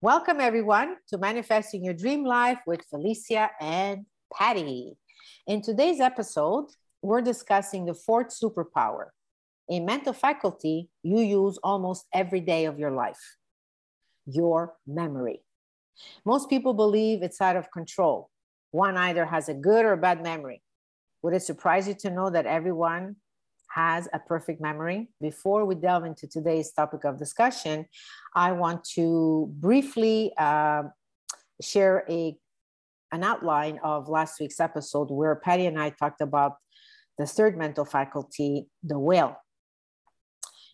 Welcome, everyone, to Manifesting Your Dream Life with Felicia and Patty. In today's episode, we're discussing the fourth superpower, a mental faculty you use almost every day of your life your memory. Most people believe it's out of control. One either has a good or bad memory. Would it surprise you to know that everyone has a perfect memory. Before we delve into today's topic of discussion, I want to briefly uh, share a an outline of last week's episode where Patty and I talked about the third mental faculty, the will.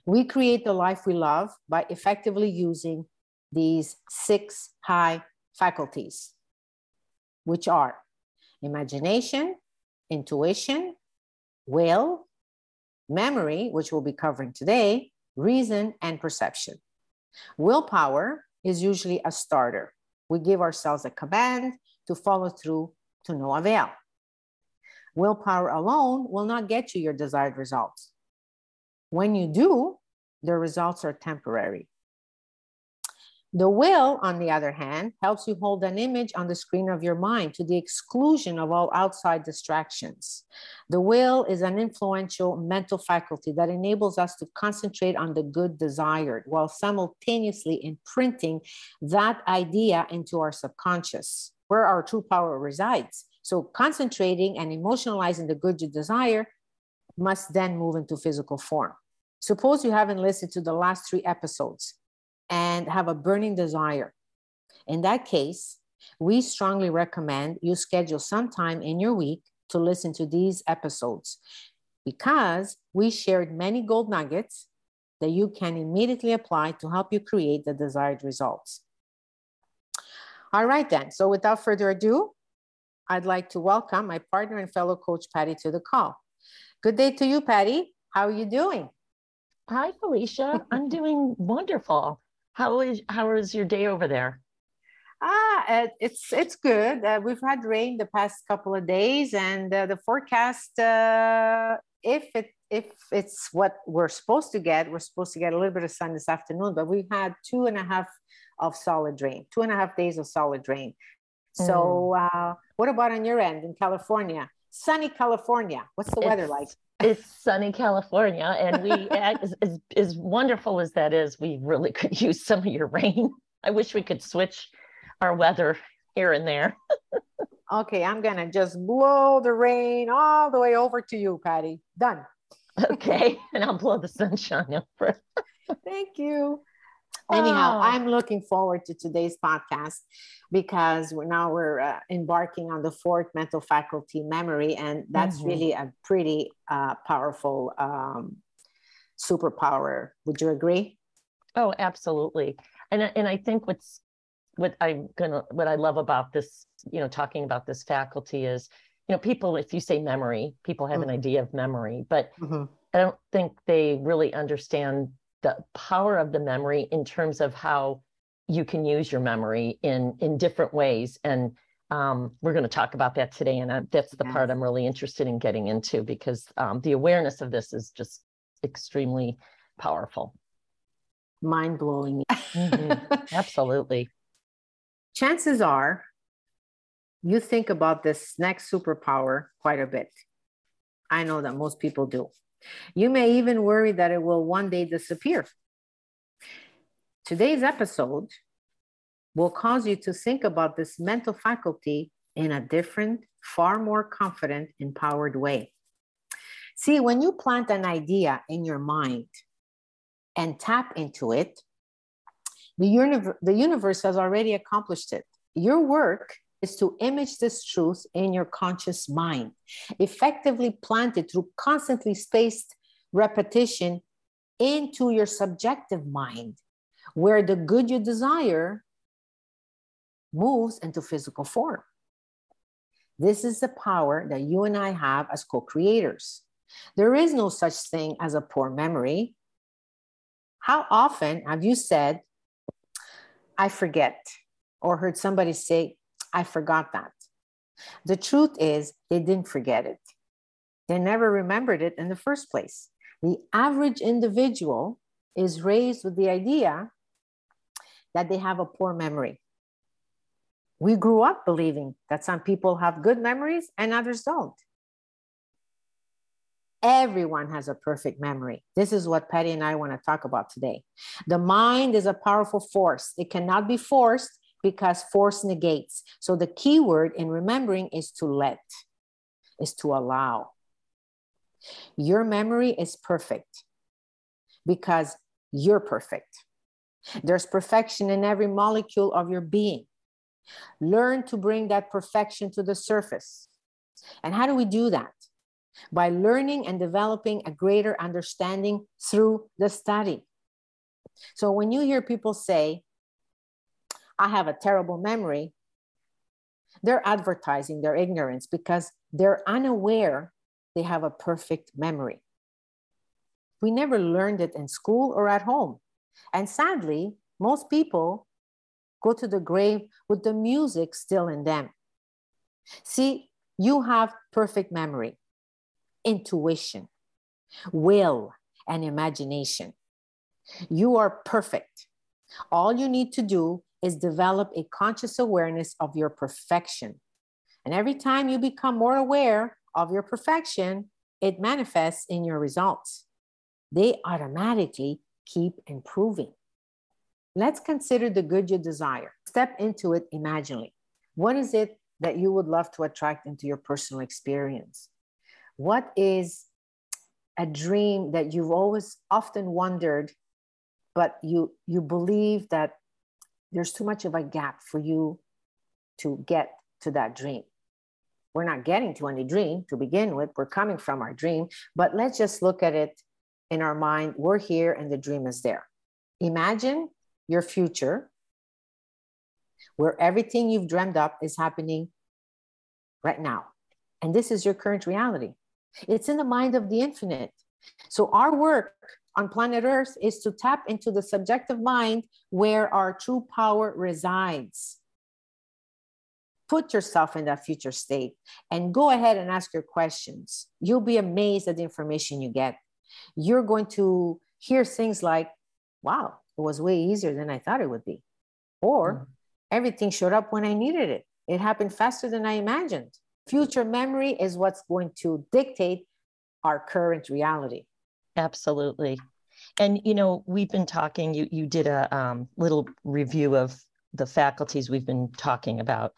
We create the life we love by effectively using these six high faculties, which are imagination, intuition, will, memory, which we'll be covering today, reason, and perception. Willpower is usually a starter. We give ourselves a command to follow through to no avail. Willpower alone will not get you your desired results. When you do, the results are temporary. The will, on the other hand, helps you hold an image on the screen of your mind to the exclusion of all outside distractions. The will is an influential mental faculty that enables us to concentrate on the good desired while simultaneously imprinting that idea into our subconscious, where our true power resides. So, concentrating and emotionalizing the good you desire must then move into physical form. Suppose you haven't listened to the last three episodes and have a burning desire. In that case, we strongly recommend you schedule some time in your week to listen to these episodes because we shared many gold nuggets that you can immediately apply to help you create the desired results. All right, then. So, without further ado, I'd like to welcome my partner and fellow coach, Patty, to the call. Good day to you, Patty. How are you doing? Hi, Felicia. I'm doing wonderful. How is how is your day over there? Ah, it's it's good. Uh, we've had rain the past couple of days, and uh, the forecast, uh, if it if it's what we're supposed to get, we're supposed to get a little bit of sun this afternoon. But we've had two and a half of solid rain, two and a half days of solid rain. So, mm. Uh, what about on your end in California? Sunny California. What's the it's, weather like? It's sunny California, and we, as, as, as wonderful as that is, we really could use some of your rain. I wish we could switch our weather here and there. okay, I'm gonna just blow the rain all the way over to you, Patty. Done. Okay, and I'll blow the sunshine over. Thank you. Anyhow, oh. I'm looking forward to today's podcast because we're now we're uh, embarking on the fourth mental faculty memory, and that's mm-hmm. really a pretty uh, powerful um, superpower. Would you agree? Oh, absolutely. And and I think what's what I'm gonna what I love about this, you know, talking about this faculty is, you know, people if you say memory, people have mm-hmm. an idea of memory, but mm-hmm. I don't think they really understand the power of the memory in terms of how you can use your memory in in different ways. And um, we're going to talk about that today and uh, that's the yes. part i'm really interested in getting into because um, the awareness of this is just extremely powerful. Mind-blowing. Mm-hmm. absolutely. Chances are you think about this next superpower quite a bit. I know that most people do you may even worry that it will one day disappear. Today's episode will cause you to think about this mental faculty in a different, far more confident, empowered way. See, when you plant an idea in your mind and tap into it, the, universe, the universe has already accomplished it. Your work is to image this truth in your conscious mind, effectively planted through constantly spaced repetition into your subjective mind, where the good you desire moves into physical form. This is the power that you and I have as co creators. There is no such thing as a poor memory. How often have you said, I forget, or heard somebody say, I forgot that. The truth is, they didn't forget it. They never remembered it in the first place. The average individual is raised with the idea that they have a poor memory. We grew up believing that some people have good memories and others don't. Everyone has a perfect memory. This is what Patty and I want to talk about today. The mind is a powerful force. It cannot be forced because force negates. So the key word in remembering is to let, is to allow. Your memory is perfect because you're perfect. There's perfection in every molecule of your being. Learn to bring that perfection to the surface. And how do we do that? by learning and developing a greater understanding through the study. So when you hear people say, I have a terrible memory, they're advertising their ignorance because they're unaware they have a perfect memory. We never learned it in school or at home. And sadly, most people go to the grave with the music still in them. See, you have perfect memory intuition, will, and imagination. You are perfect. All you need to do is develop a conscious awareness of your perfection. And every time you become more aware of your perfection, it manifests in your results. They automatically keep improving. Let's consider the good you desire. Step into it imaginally. What is it that you would love to attract into your personal experience? what is a dream that you've always often wondered but you you believe that there's too much of a gap for you to get to that dream. We're not getting to any dream to begin with. We're coming from our dream but let's just look at it in our mind. We're here and the dream is there. Imagine your future where everything you've dreamed up is happening right now. And this is your current reality. It's in the mind of the infinite. So our work on planet Earth is to tap into the subjective mind where our true power resides. Put yourself in that future state and go ahead and ask your questions. You'll be amazed at the information you get. You're going to hear things like, wow, it was way easier than I thought it would be. Or mm-hmm. everything showed up when I needed it. It happened faster than I imagined. Future memory is what's going to dictate our current reality. Absolutely. And you know, we've been talking. You you did a um, little review of the faculties we've been talking about,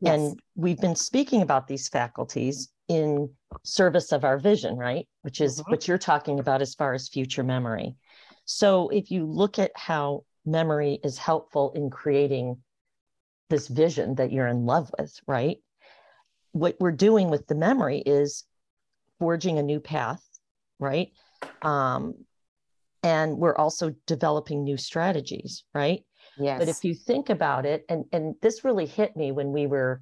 yes. and we've been speaking about these faculties in service of our vision, right? Which is mm-hmm. what you're talking about as far as future memory. So if you look at how memory is helpful in creating this vision that you're in love with, right? what we're doing with the memory is forging a new path, right? Um, and we're also developing new strategies, right? Yes. But if you think about it, and and this really hit me when we were,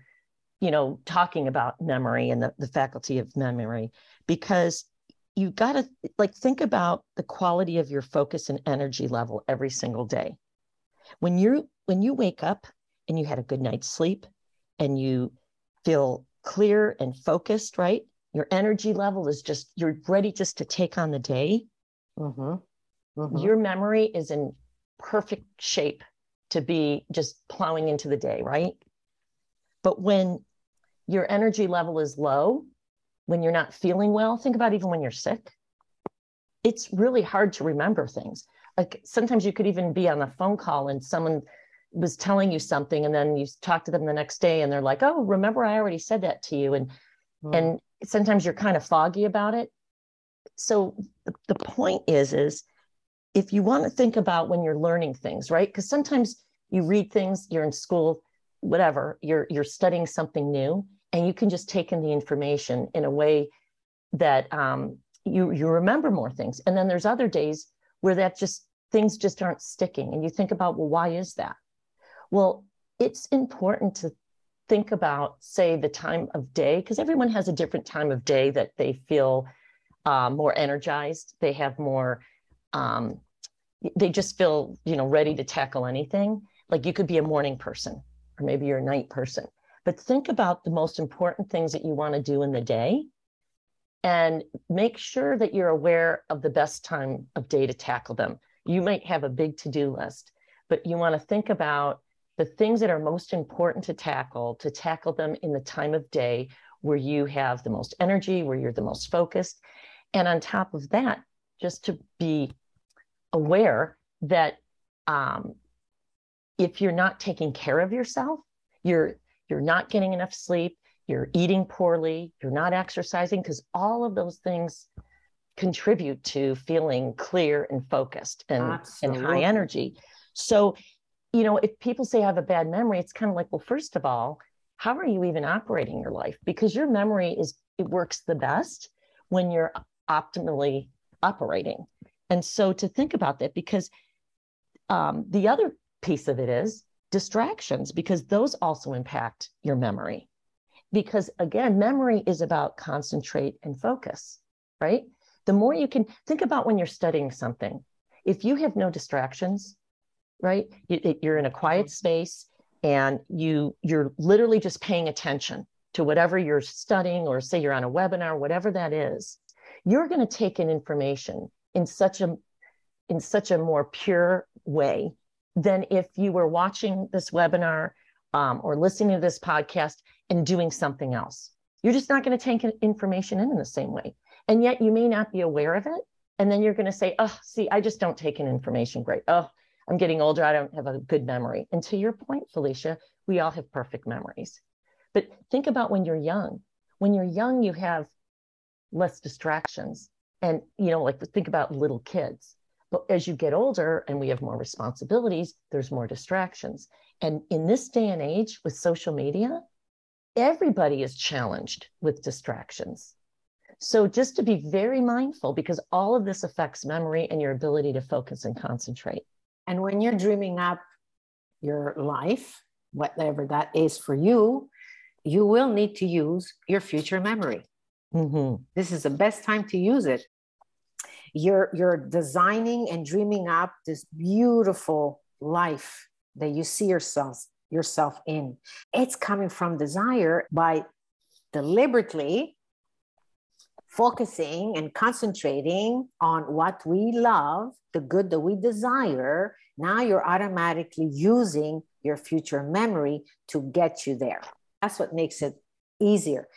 you know, talking about memory and the, the faculty of memory, because you got to like think about the quality of your focus and energy level every single day. When you when you wake up and you had a good night's sleep and you feel clear and focused, right? Your energy level is just, you're ready just to take on the day. Mm-hmm. Mm-hmm. Your memory is in perfect shape to be just plowing into the day, right? But when your energy level is low, when you're not feeling well, think about even when you're sick, it's really hard to remember things. Like sometimes you could even be on a phone call and someone was telling you something and then you talk to them the next day and they're like oh remember i already said that to you and mm. and sometimes you're kind of foggy about it. So the, the point is is if you want to think about when you're learning things right? Because sometimes you read things you're in school whatever you're you're studying something new and you can just take in the information in a way that um, you you remember more things. And then there's other days where that just things just aren't sticking and you think about well why is that? Well, it's important to think about, say, the time of day, because everyone has a different time of day that they feel uh, more energized. They have more, um, they just feel, you know, ready to tackle anything. Like you could be a morning person, or maybe you're a night person. But think about the most important things that you want to do in the day and make sure that you're aware of the best time of day to tackle them. You might have a big to do list, but you want to think about the things that are most important to tackle, to tackle them in the time of day where you have the most energy, where you're the most focused. And on top of that, just to be aware that um, if you're not taking care of yourself, you're you're not getting enough sleep, you're eating poorly, you're not exercising, because all of those things contribute to feeling clear and focused and, and high energy. So, you know, if people say I have a bad memory, it's kind of like, well, first of all, how are you even operating your life? Because your memory is, it works the best when you're optimally operating. And so to think about that, because um, the other piece of it is distractions, because those also impact your memory. Because again, memory is about concentrate and focus, right? The more you can think about when you're studying something, if you have no distractions, right? You're in a quiet space and you you're literally just paying attention to whatever you're studying or say you're on a webinar whatever that is you're going to take in information in such a in such a more pure way than if you were watching this webinar um, or listening to this podcast and doing something else. You're just not going to take information in in the same way. And yet you may not be aware of it and then you're going to say oh see i just don't take in information great. Oh I'm getting older. I don't have a good memory. And to your point, Felicia, we all have perfect memories. But think about when you're young. When you're young, you have less distractions. And, you know, like think about little kids. But as you get older and we have more responsibilities, there's more distractions. And in this day and age with social media, everybody is challenged with distractions. So just to be very mindful because all of this affects memory and your ability to focus and concentrate. And when you're dreaming up your life, whatever that is for you, you will need to use your future memory. Mm-hmm. This is the best time to use it. You're, you're designing and dreaming up this beautiful life that you see yourself yourself in. It's coming from desire by deliberately focusing and concentrating on what we love, the good that we desire, now you're automatically using your future memory to get you there. That's what makes it easier.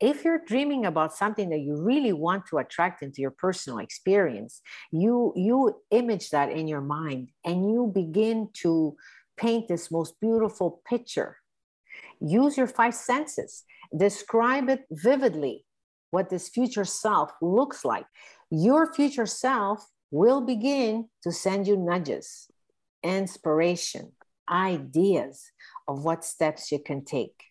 If you're dreaming about something that you really want to attract into your personal experience, you you image that in your mind and you begin to paint this most beautiful picture. Use your five senses. Describe it vividly what this future self looks like. Your future self will begin to send you nudges, inspiration, ideas of what steps you can take.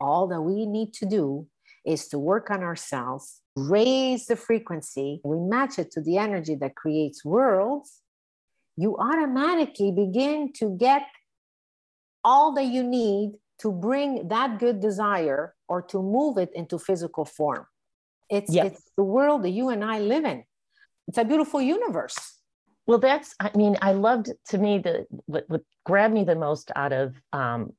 All that we need to do is to work on ourselves, raise the frequency, we match it to the energy that creates worlds, you automatically begin to get all that you need to bring that good desire or to move it into physical form. It's yep. it's the world that you and I live in. It's a beautiful universe. Well, that's I mean, I loved to me the what, what grabbed me the most out of um,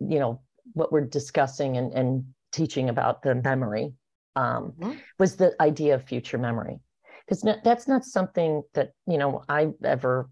you know what we're discussing and, and teaching about the memory um, mm-hmm. was the idea of future memory because that's not something that you know I ever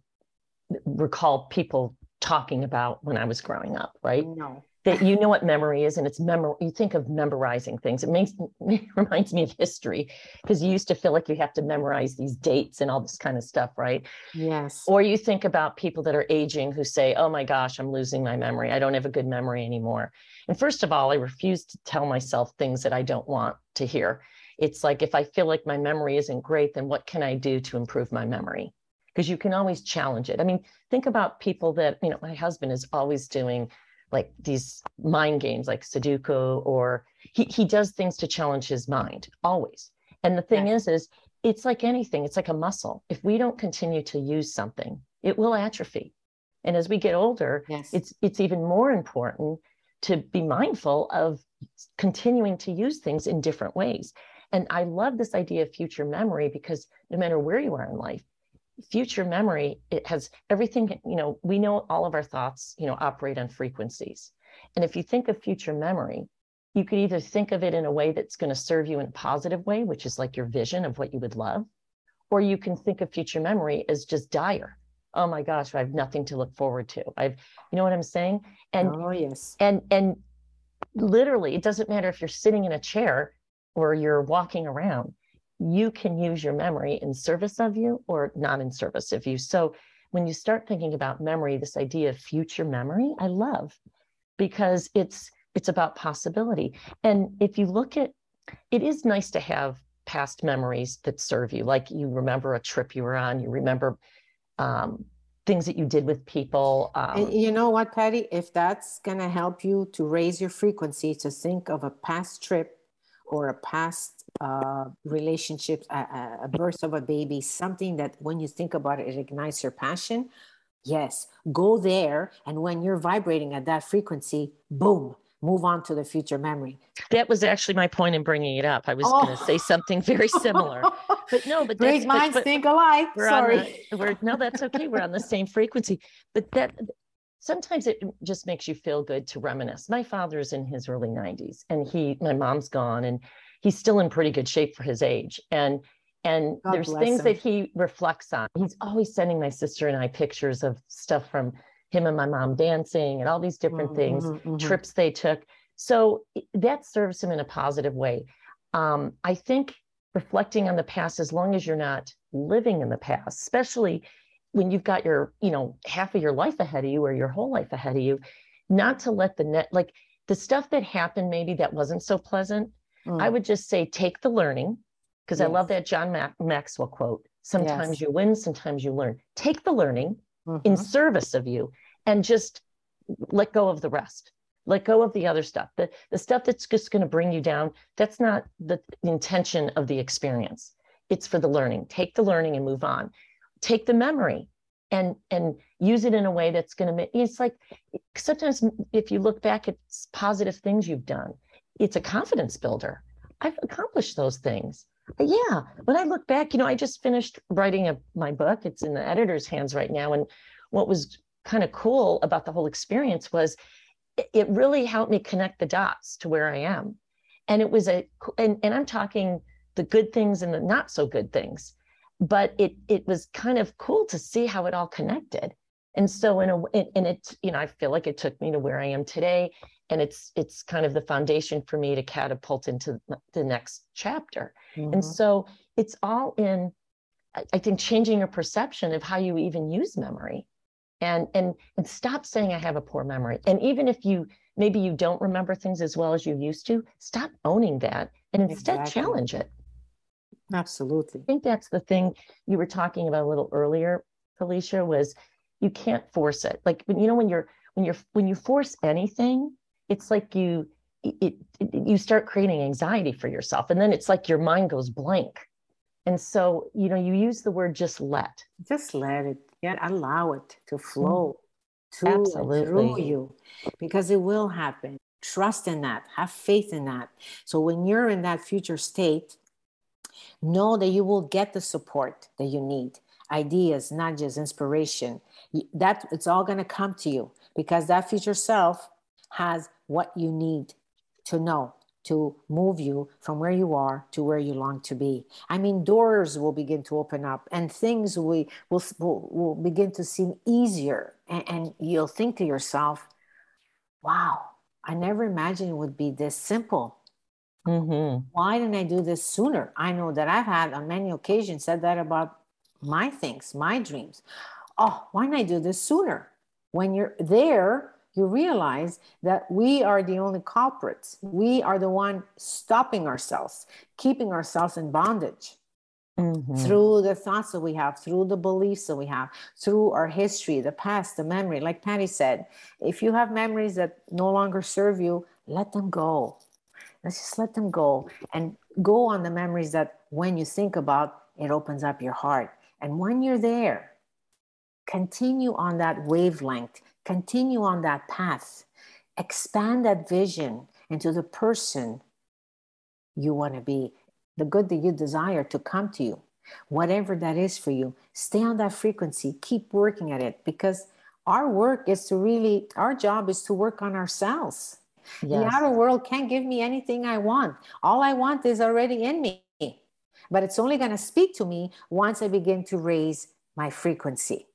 recall people talking about when I was growing up, right? No that you know what memory is and it's memory you think of memorizing things. It makes it reminds me of history because you used to feel like you have to memorize these dates and all this kind of stuff right? Yes. Or you think about people that are aging who say oh my gosh i'm losing my memory. I don't have a good memory anymore. And first of all i refuse to tell myself things that i don't want to hear. It's like if i feel like my memory isn't great then what can i do to improve my memory? Because you can always challenge it. I mean think about people that you know my husband is always doing like these mind games like Sudoku or he, he does things to challenge his mind always. And the thing is, is it's like anything, it's like a muscle. If we don't continue to use something, it will atrophy. And as we get older, yes. it's it's even more important to be mindful of continuing to use things in different ways. And I love this idea of future memory because no matter where you are in life, future memory it has everything you know we know all of our thoughts you know operate on frequencies and if you think of future memory you could either think of it in a way that's going to serve you in a positive way which is like your vision of what you would love or you can think of future memory as just dire oh my gosh, I have nothing to look forward to. I've, you know what I'm saying? And oh yes. And and literally, it doesn't matter if you're sitting in a chair or you're walking around. You can use your memory in service of you or not in service of you. So when you start thinking about memory, this idea of future memory, I love because it's it's about possibility. And if you look at it is nice to have past memories that serve you. Like you remember a trip you were on, you remember um, things that you did with people. Um, you know what, Patty? If that's going to help you to raise your frequency, to think of a past trip or a past uh, relationship, a, a birth of a baby, something that when you think about it, it ignites your passion. Yes, go there. And when you're vibrating at that frequency, boom, move on to the future memory. That was actually my point in bringing it up. I was oh. going to say something very similar, but no, but great minds but, think alike. Sorry, the, we're, no, that's okay. We're on the same frequency, but that sometimes it just makes you feel good to reminisce. My father's in his early 90s, and he, my mom's gone, and he's still in pretty good shape for his age, and. And God there's things him. that he reflects on. He's always sending my sister and I pictures of stuff from him and my mom dancing and all these different mm-hmm, things, mm-hmm. trips they took. So that serves him in a positive way. Um, I think reflecting on the past, as long as you're not living in the past, especially when you've got your, you know, half of your life ahead of you or your whole life ahead of you, not to let the net, like the stuff that happened maybe that wasn't so pleasant, mm. I would just say take the learning, because yes. I love that John Maxwell quote. Sometimes yes. you win, sometimes you learn. Take the learning mm-hmm. in service of you and just let go of the rest let go of the other stuff the, the stuff that's just going to bring you down that's not the intention of the experience it's for the learning take the learning and move on take the memory and and use it in a way that's going to make it's like sometimes if you look back at positive things you've done it's a confidence builder. I've accomplished those things. Yeah when i look back you know i just finished writing a, my book. It's in the editor's hands right now. And what was kind of cool about the whole experience was it really helped me connect the dots to where I am. And it was a, and, and I'm talking the good things and the not so good things, but it, it was kind of cool to see how it all connected. And so in a, and it, you know, I feel like it took me to where I am today. And it's, it's kind of the foundation for me to catapult into the next chapter. Mm-hmm. And so it's all in, I think, changing your perception of how you even use memory and and and stop saying i have a poor memory and even if you maybe you don't remember things as well as you used to stop owning that and instead exactly. challenge it absolutely i think that's the thing you were talking about a little earlier felicia was you can't force it like when you know when you're when you're when you force anything it's like you it, it, you start creating anxiety for yourself and then it's like your mind goes blank and so you know you use the word just let just let it yeah allow it to flow mm. to Absolutely. through you because it will happen. Trust in that, have faith in that. So when you're in that future state, know that you will get the support that you need ideas, nudges, inspiration. That it's all going to come to you because that future self has what you need to know to move you from where you are to where you long to be. I mean, doors will begin to open up and things we will, will, will begin to seem easier. And, and you'll think to yourself, wow, I never imagined it would be this simple. Mm-hmm. Why didn't I do this sooner? I know that I've had on many occasions said that about my things, my dreams. Oh, why didn't I do this sooner? When you're there, you realize that we are the only culprits. We are the one stopping ourselves, keeping ourselves in bondage. Mm-hmm. Through the thoughts that we have, through the beliefs that we have, through our history, the past, the memory. Like Patty said, if you have memories that no longer serve you, let them go. Let's just let them go and go on the memories that when you think about, it opens up your heart. And when you're there, continue on that wavelength Continue on that path. Expand that vision into the person you want to be, the good that you desire to come to you, whatever that is for you. Stay on that frequency, keep working at it because our work is to really, our job is to work on ourselves. Yes. The outer world can't give me anything I want. All I want is already in me. But it's only going to speak to me once I begin to raise my frequency.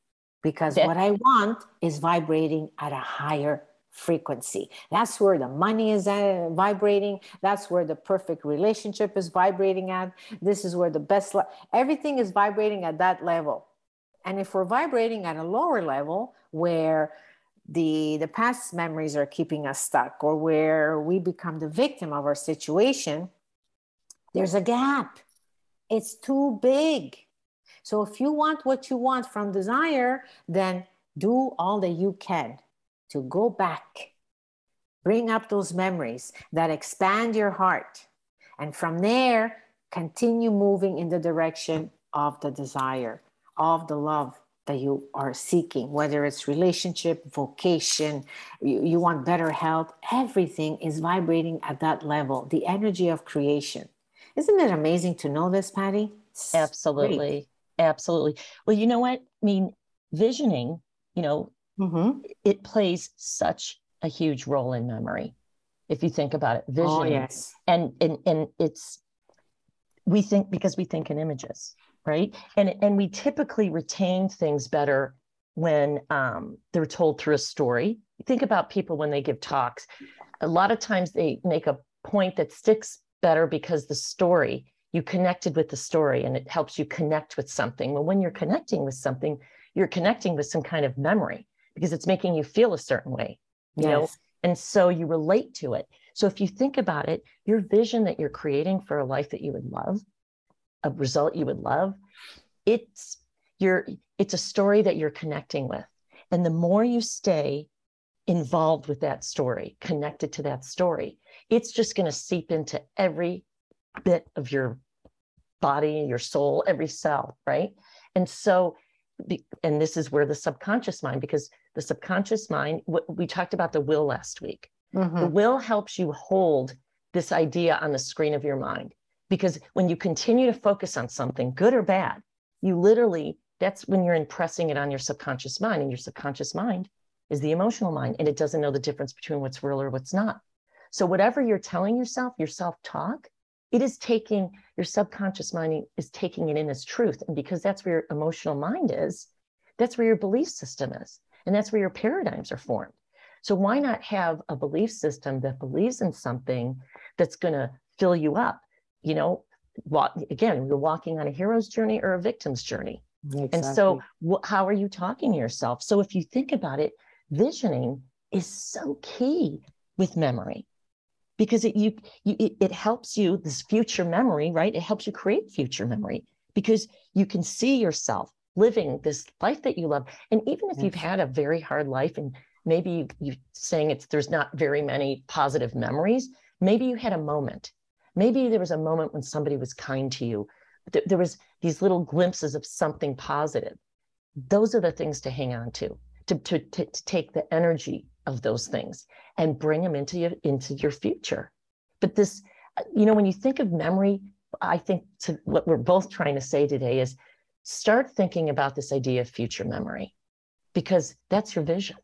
because what I want is vibrating at a higher frequency. That's where the money is uh, vibrating. That's where the perfect relationship is vibrating at. This is where the best, li- everything is vibrating at that level. And if we're vibrating at a lower level where the the past memories are keeping us stuck or where we become the victim of our situation, there's a gap. It's too big. So if you want what you want from desire, then do all that you can to go back. Bring up those memories that expand your heart. And from there, continue moving in the direction of the desire, of the love that you are seeking, whether it's relationship, vocation, you, you want better health, everything is vibrating at that level, the energy of creation. Isn't it amazing to know this, Patty? It's great. Absolutely. Absolutely. Well, you know what? I mean, visioning, you know, Mhm. it plays such a huge role in memory. If you think about it, Oh, visioning yes. and and and it's we think because we think in images right and and we typically retain things better when um, they're told through a story think about people when they give talks a lot of times they make a point that sticks better because the story you connected with the story and it helps you connect with something. Well when you're connecting with something you're connecting with some kind of memory because it's making you feel a certain way you know? And so you relate to it. So if you think about it your vision that you're creating for a life that you would love a result you would love it's you're it's a story that you're connecting with. And the more you stay involved with that story connected to that story it's just going to seep into every bit of your body your soul every cell right? And so and this is where the subconscious mind because the subconscious mind we talked about the will last week. The Mhm. will helps you hold this idea on the screen of your mind because when you continue to focus on something good or bad you literally that's when you're impressing it on your subconscious mind and your subconscious mind is the emotional mind and it doesn't know the difference between what's real or what's not so whatever you're telling yourself your self-talk it is taking your subconscious mind is taking it in as truth and because that's where your emotional mind is that's where your belief system is and that's where your paradigms are formed so why not have a belief system that believes in something that's going to fill you up? You know, walk, again, you're walking on a hero's journey or a victim's journey. And so wh- how are you talking to yourself? So if you think about it, visioning is so key with memory because it you, you it, it helps you this future memory, right? It helps you create future memory because you can see yourself living this life that you love. And even if you've had a very hard life and maybe you, you saying it's there's not very many positive memories, maybe you had a moment. Maybe there was a moment when somebody was kind to you. Th- There was these little glimpses of something positive. Those are the things to hang on to, to, to, to, to take the energy of those things and bring them into your into your future. But this, you know, when you think of memory, I think to what we're both trying to say today is start thinking about this idea of future memory because that's your vision.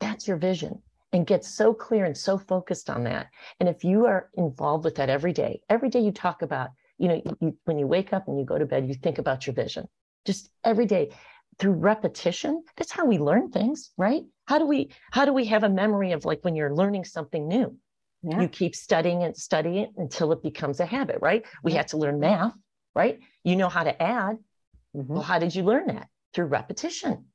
That's your vision. And get so clear and so focused on that. And if you are involved with that every day, every day you talk about, you know, you, when you wake up and you go to bed, you think about your vision. Just every day through repetition. That's how we learn things, right? How do we how do we have a memory of like when you're learning something new? Yeah. You keep studying and studying it until it becomes a habit, right? We Yeah. had to learn math, right? You know how to add. Mhm. Well, how did you learn that? Through repetition.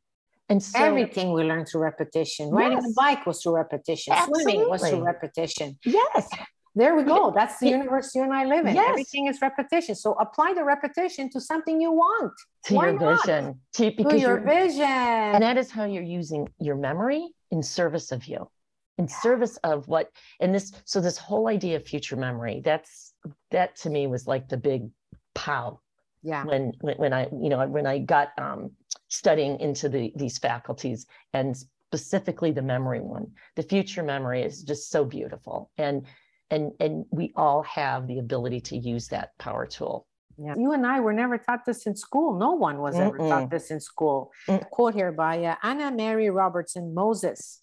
And so Everything we learn through repetition. Riding a bike was through repetition. Swimming was through repetition. yes, There we go. That's the universe you and I live in. Yes. Everything is repetition. So apply the repetition to something you want. to Why your not? vision. To, To your vision. and that is how you're using your memory in service of you in service of what and this so this whole idea of future memory that's that to me was like the big pow yeah. when when, when i you know when i got um studying into the these faculties and specifically the memory one the future memory is just so beautiful and and and we all have the ability to use that power tool Yeah. You and I were never taught this in school. No one was ever taught this in school. Mm. A quote here by uh, Anna Mary Robertson Moses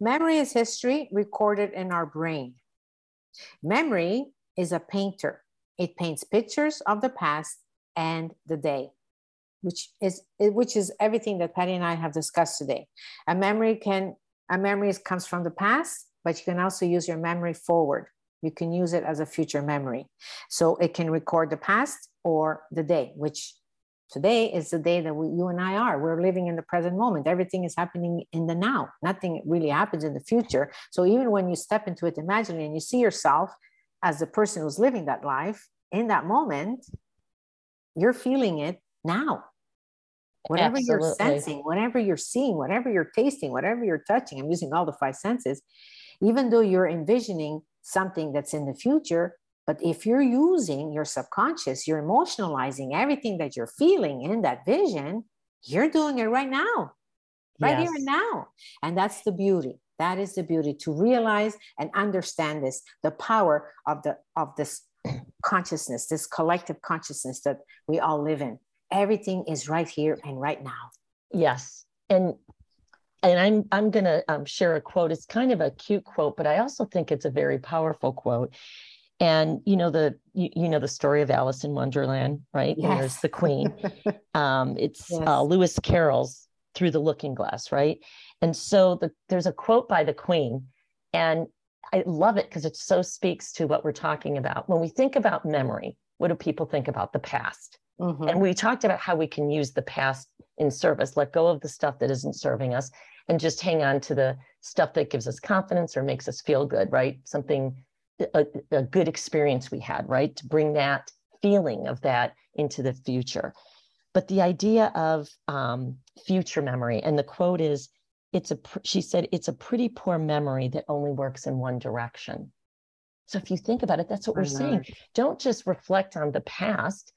Memory is history recorded in our brain. Memory is a painter, it paints pictures of the past and the day. which is which is everything that Patty and I have discussed today. A memory can a memory comes from the past, but you can also use your memory forward. You can use it as a future memory. So it can record the past or the day, which today is the day that we, you and I are. We're living in the present moment. Everything is happening in the now. Nothing really happens in the future. So even when you step into it imaginally and you see yourself as the person who's living that life in that moment, you're feeling it now. Whatever Absolutely. you're sensing, whatever you're seeing, whatever you're tasting, whatever you're touching, I'm using all the five senses. Even though you're envisioning something that's in the future, but if you're using your subconscious, you're emotionalizing everything that you're feeling in that vision, you're doing it right now, right yes. here and now. And that's the beauty. That is the beauty to realize and understand this, the power of the of this consciousness, this collective consciousness that we all live in. Everything is right here and right now. Yes. And and I'm I'm gonna um, share a quote. It's kind of a cute quote, but I also think it's a very powerful quote. And you know the you, you know the story of Alice in Wonderland, right? Yes. There's the Queen. um, it's yes. uh, Lewis Carroll's Through the Looking Glass, right? And so the, there's a quote by the Queen, and I love it because it so speaks to what we're talking about. When we think about memory, what do people think about? The past. Mm-hmm. And we talked about how we can use the past in service, let go of the stuff that isn't serving us, and just hang on to the stuff that gives us confidence or makes us feel good, right? Something, a, a good experience we had, right? To bring that feeling of that into the future. But the idea of um, future memory, and the quote is, it's a she said it's a pretty poor memory that only works in one direction so if you think about it that's what we're saying don't just reflect on the past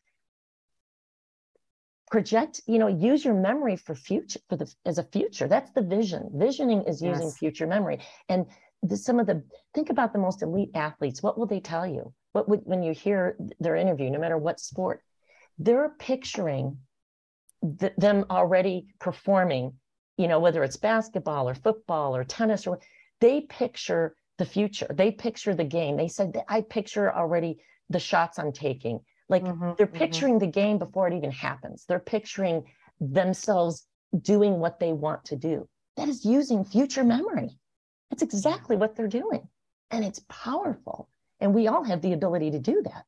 project you know use your memory for future for the as a future that's the vision visioning is using yes. future memory and the, some of the think about the most elite athletes what will they tell you what would when you hear their interview no matter what sport they're picturing the, them already performing you know, whether it's basketball or football or tennis or they picture the future. They picture the game. They said, I picture already the shots I'm taking. Like mm-hmm, they're mm-hmm. picturing mm-hmm. the game before it even happens. They're picturing themselves doing what they want to do. That is using future memory. That's exactly what they're doing. And it's powerful. And we all have the ability to do that.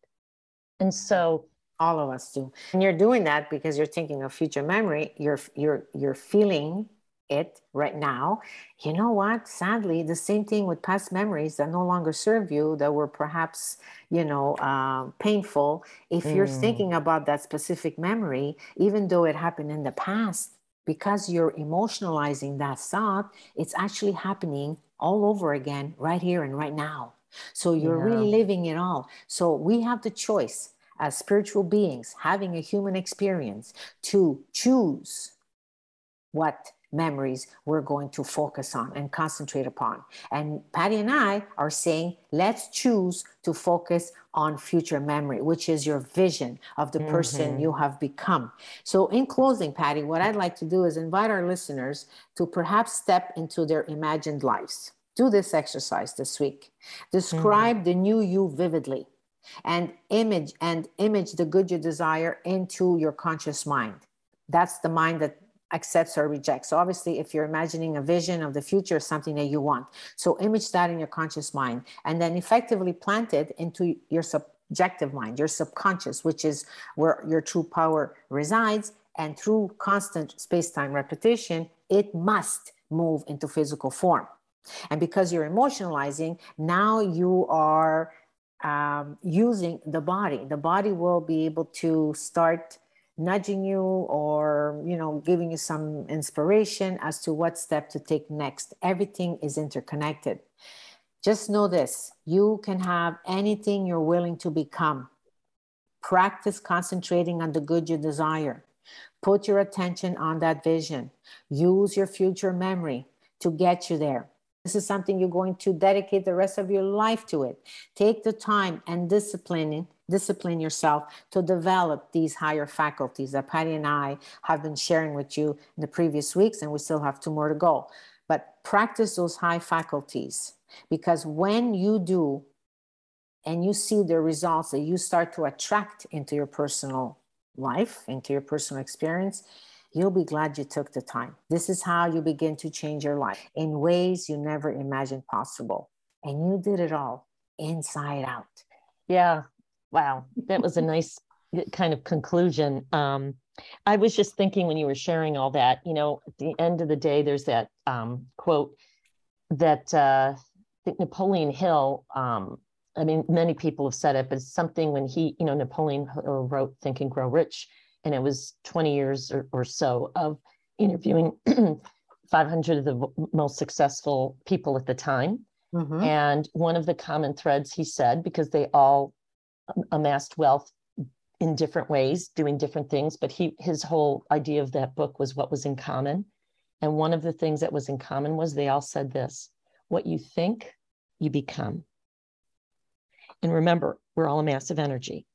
And so all of us do. And you're doing that because you're thinking of future memory. You're you're you're feeling it right now, you know what? Sadly, the same thing with past memories that no longer serve you, that were perhaps, you know, uh, painful. If mm. you're thinking about that specific memory, even though it happened in the past, because you're emotionalizing that thought, it's actually happening all over again, right here and right now. So you're yeah. reliving it all. So we have the choice as spiritual beings having a human experience to choose what memories we're going to focus on and concentrate upon. And Patty and I are saying, let's choose to focus on future memory, which is your vision of the person mm-hmm. you have become. So, in closing, Patty, what I'd like to do is invite our listeners to perhaps step into their imagined lives. Do this exercise this week. Describe mm-hmm. the new you vividly and image and image the good you desire into your conscious mind. That's the mind that accepts or rejects. So obviously, if you're imagining a vision of the future, something that you want. So image that in your conscious mind and then effectively plant it into your subjective mind, your subconscious, which is where your true power resides. And through constant space-time repetition, it must move into physical form. And because you're emotionalizing, now you are um, using the body. The body will be able to start nudging you or you know giving you some inspiration as to what step to take next. Everything is interconnected. Just know this you can have anything you're willing to become. Practice concentrating on the good you desire. Put your attention on that vision. Use your future memory to get you there. This is something you're going to dedicate the rest of your life to it. Take the time and discipline discipline yourself to develop these higher faculties that Patty and I have been sharing with you in the previous weeks, and we still have two more to go. But practice those high faculties because when you do and you see the results that you start to attract into your personal life, into your personal experience, you'll be glad you took the time. This is how you begin to change your life in ways you never imagined possible. And you did it all inside out. Yeah. Wow. That was a nice kind of conclusion. Um, I was just thinking when you were sharing all that, you know, at the end of the day, there's that um, quote that uh, I think Napoleon Hill, um, I mean, many people have said it, but it's something when he, you know, Napoleon wrote Think and Grow Rich, and it was 20 years or, or so of interviewing 500 of the most successful people at the time. Mm-hmm. And one of the common threads he said, because they all amassed wealth in different ways, doing different things, but he his whole idea of that book was what was in common. And one of the things that was in common was they all said this what you think, you become. And remember, we're all a massive energy.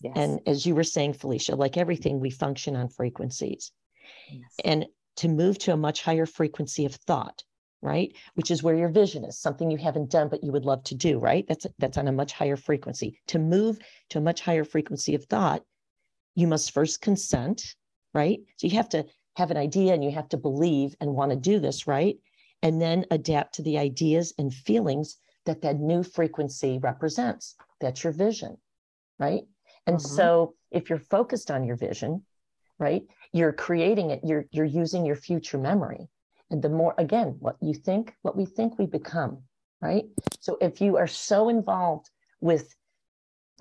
Yes. And as you were saying, Felicia, like everything, we function on frequencies. Yes. And to move to a much higher frequency of thought, right? Which is where your vision is, something you haven't done but you would love to do, right? That's that's on a much higher frequency. To move to a much higher frequency of thought, you must first consent, right? So you have to have an idea and you have to believe and want to do this, right? And then adapt to the ideas and feelings that that new frequency represents. That's your vision, right? And mm-hmm. so if you're focused on your vision, right, you're creating it, you're you're using your future memory. And the more again, what you think, what we think we become, right? So if you are so involved with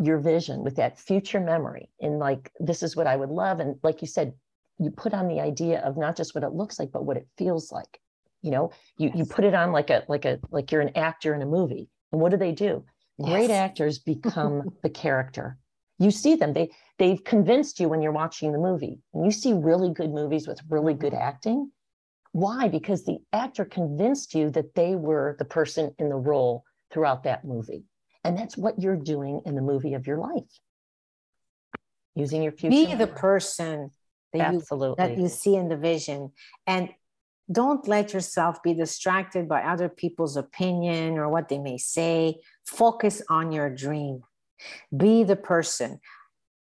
your vision, with that future memory, in like this is what I would love, and like you said, you put on the idea of not just what it looks like, but what it feels like. You know, you yes. you put it on like a like a like you're an actor in a movie. And what do they do? Yes. Great actors become the character you see them they they've convinced you when you're watching the movie and you see really good movies with really good acting why? Because the actor convinced you that they were the person in the role throughout that movie. And that's what you're doing in the movie of your life. Using your future be the person that Absolutely. you, that you see in the vision. And don't let yourself be distracted by other people's opinion or what they may say. Focus on your dream. Be the person.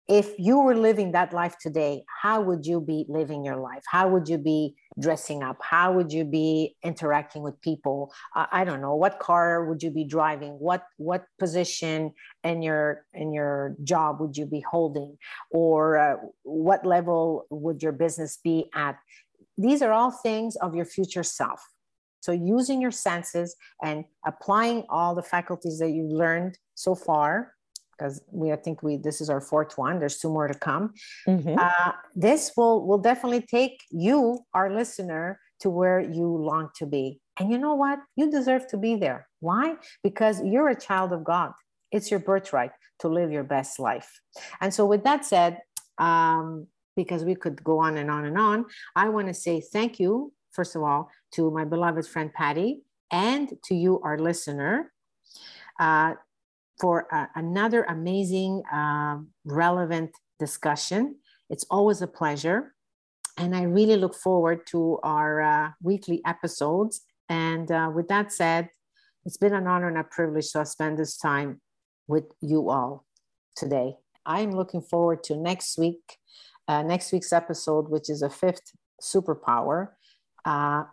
If you were living that life today, how would you be living your life? How would you be dressing up? How would you be interacting with people? Uh, I don't know. What car would you be driving? What what position in your in your job would you be holding? Or uh, what level would your business be at? These are all things of your future self. So using your senses and applying all the faculties that you learned so far because we I think we this is our fourth one. There's two more to come. Mm-hmm. Uh, this will will definitely take you, our listener, to where you long to be. And you know what? You deserve to be there. Why? Because you're a child of God. It's your birthright to live your best life. And so, with that said, um, because we could go on and on and on, I want to say thank you, first of all, to my beloved friend Patty and to you, our listener. Uh, for uh, another amazing, uh, relevant discussion. It's always a pleasure. And I really look forward to our uh, weekly episodes. And uh, with that said, it's been an honor and a privilege to spend this time with you all today. I'm looking forward to next week, uh, next week's episode, which is a fifth superpower uh,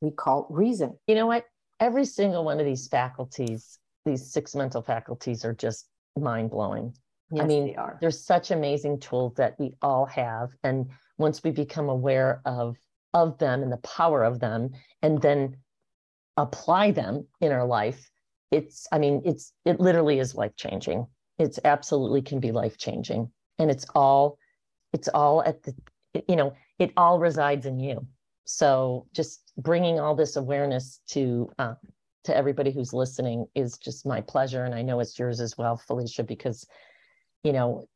we call reason. You know what? Every single one of these faculties these six mental faculties are just mind blowing. Yes, I mean, they are. There's such amazing tools that we all have, and once we become aware of of them and the power of them, and then apply them in our life, it's. I mean, it's it literally is life changing. It's absolutely can be life changing, and it's all, it's all at the, you know, it all resides in you. So just bringing all this awareness to uh, to everybody who's listening is just my pleasure. And I know it's yours as well, Felicia, because you know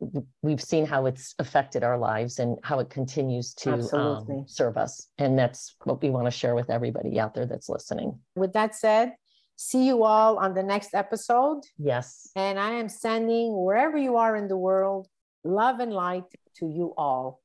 we've seen how it's affected our lives and how it continues to um, serve us and that's what we want to share with everybody out there that's listening. With that said see you all on the next episode. Yes. And i am sending wherever you are in the world love and light to you all